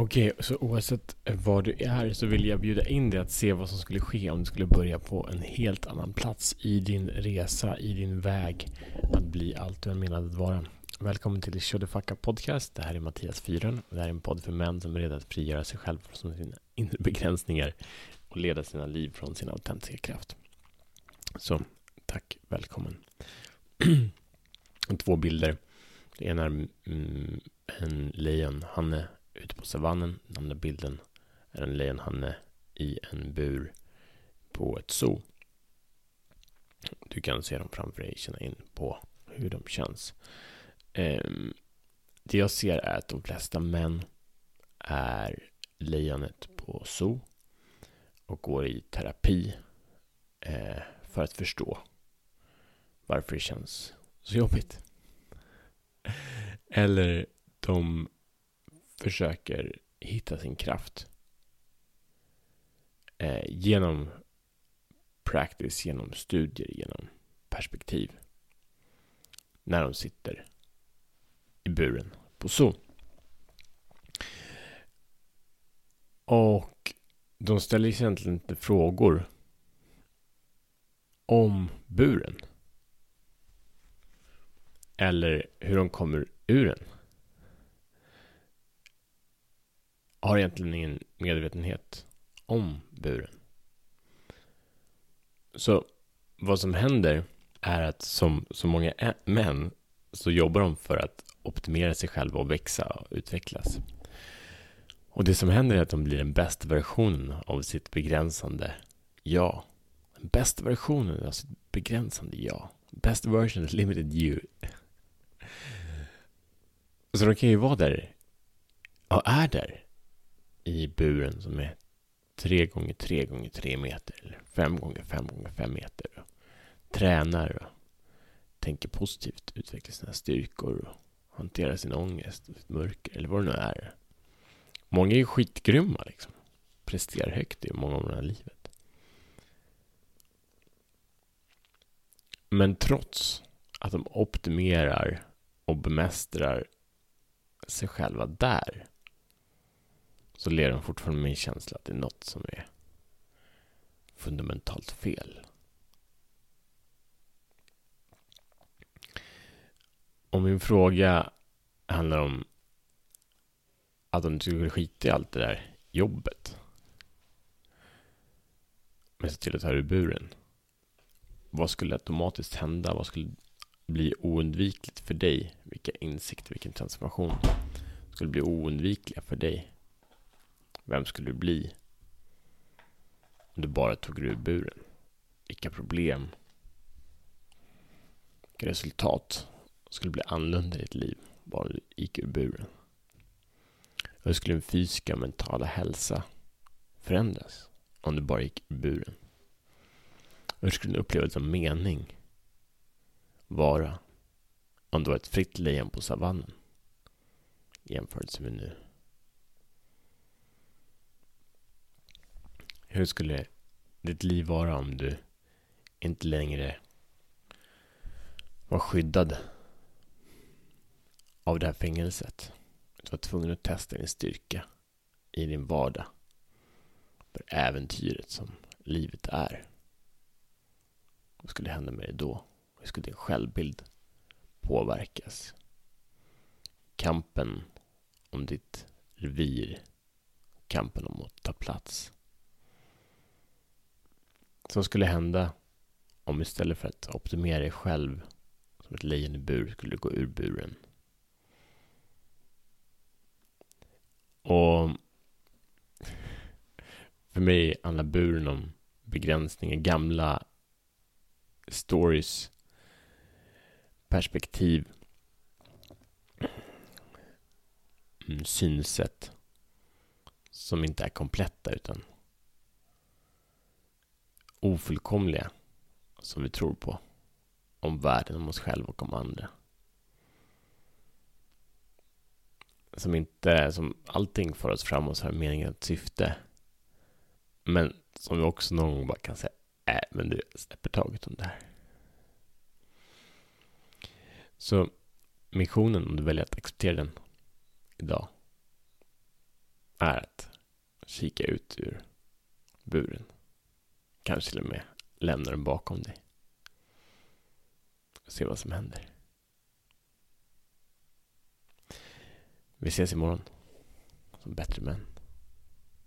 Okej, så oavsett var du är så vill jag bjuda in dig att se vad som skulle ske om du skulle börja på en helt annan plats i din resa, i din väg att bli allt du är menad att vara. Välkommen till Show the Fuck Up Podcast. Det här är Mattias Fyren. Det här är en podd för män som är redo att frigöra sig själv från sina inre begränsningar och leda sina liv från sin autentiska kraft. Så, tack, välkommen. Två bilder. Det ena är mm, en lejonhanne Hanne savannen. Den andra bilden är en lejonhanne i en bur på ett zoo. Du kan se dem framför dig, känna in på hur de känns. Ehm, det jag ser är att de flesta män är lejonet på zoo och går i terapi eh, för att förstå varför det känns så jobbigt. Eller de försöker hitta sin kraft eh, genom practice, genom studier, genom perspektiv. När de sitter i buren på zoo. Och de ställer egentligen inte frågor om buren. Eller hur de kommer ur den. Har egentligen ingen medvetenhet om buren. Så vad som händer är att som så många män så jobbar de för att optimera sig själva och växa och utvecklas. Och det som händer är att de blir den bästa versionen av sitt begränsande jag. Den bästa versionen av sitt begränsande jag. Best version of limited you. Så de kan ju vara där och är där i buren som är tre gånger tre gånger tre meter eller fem gånger fem gånger fem meter. Och tränar och tänker positivt, utvecklar sina styrkor och hanterar sin ångest och sitt mörker eller vad det nu är. Många är ju skitgrymma liksom. Presterar högt i många områden av livet. Men trots att de optimerar och bemästrar sig själva där så ler de fortfarande med en känsla att det är något som är fundamentalt fel. Och min fråga handlar om att om du skulle skita i allt det där jobbet men se till att ta ur buren. Vad skulle automatiskt hända? Vad skulle bli oundvikligt för dig? Vilka insikter, vilken transformation skulle bli oundvikliga för dig? Vem skulle du bli? Om du bara tog ur buren? Vilka problem? Vilka resultat skulle bli annorlunda i ditt liv bara du gick ur buren? Hur skulle din fysiska och mentala hälsa förändras om du bara gick ur buren? Hur skulle din upplevelse av mening vara om du var ett fritt lejon på savannen jämfört med nu? Hur skulle ditt liv vara om du inte längre var skyddad av det här fängelset? Du var tvungen att testa din styrka i din vardag för äventyret som livet är. Vad skulle hända med dig då? Hur skulle din självbild påverkas? Kampen om ditt revir. Kampen om att ta plats som skulle hända om istället för att optimera dig själv som ett lejon i bur skulle du gå ur buren. Och för mig handlar buren om begränsningar, gamla stories, perspektiv, mm, synsätt som inte är kompletta utan ofullkomliga som vi tror på. Om världen, om oss själva och om andra. Som inte, som allting för oss framåt har meningen ett syfte. Men som vi också någon gång bara kan säga, äh, men du släpper taget om det här. Så missionen, om du väljer att acceptera den idag, är att kika ut ur buren. Kanske till och med lämna den bakom dig. Se vad som händer. Vi ses imorgon. Som bättre män.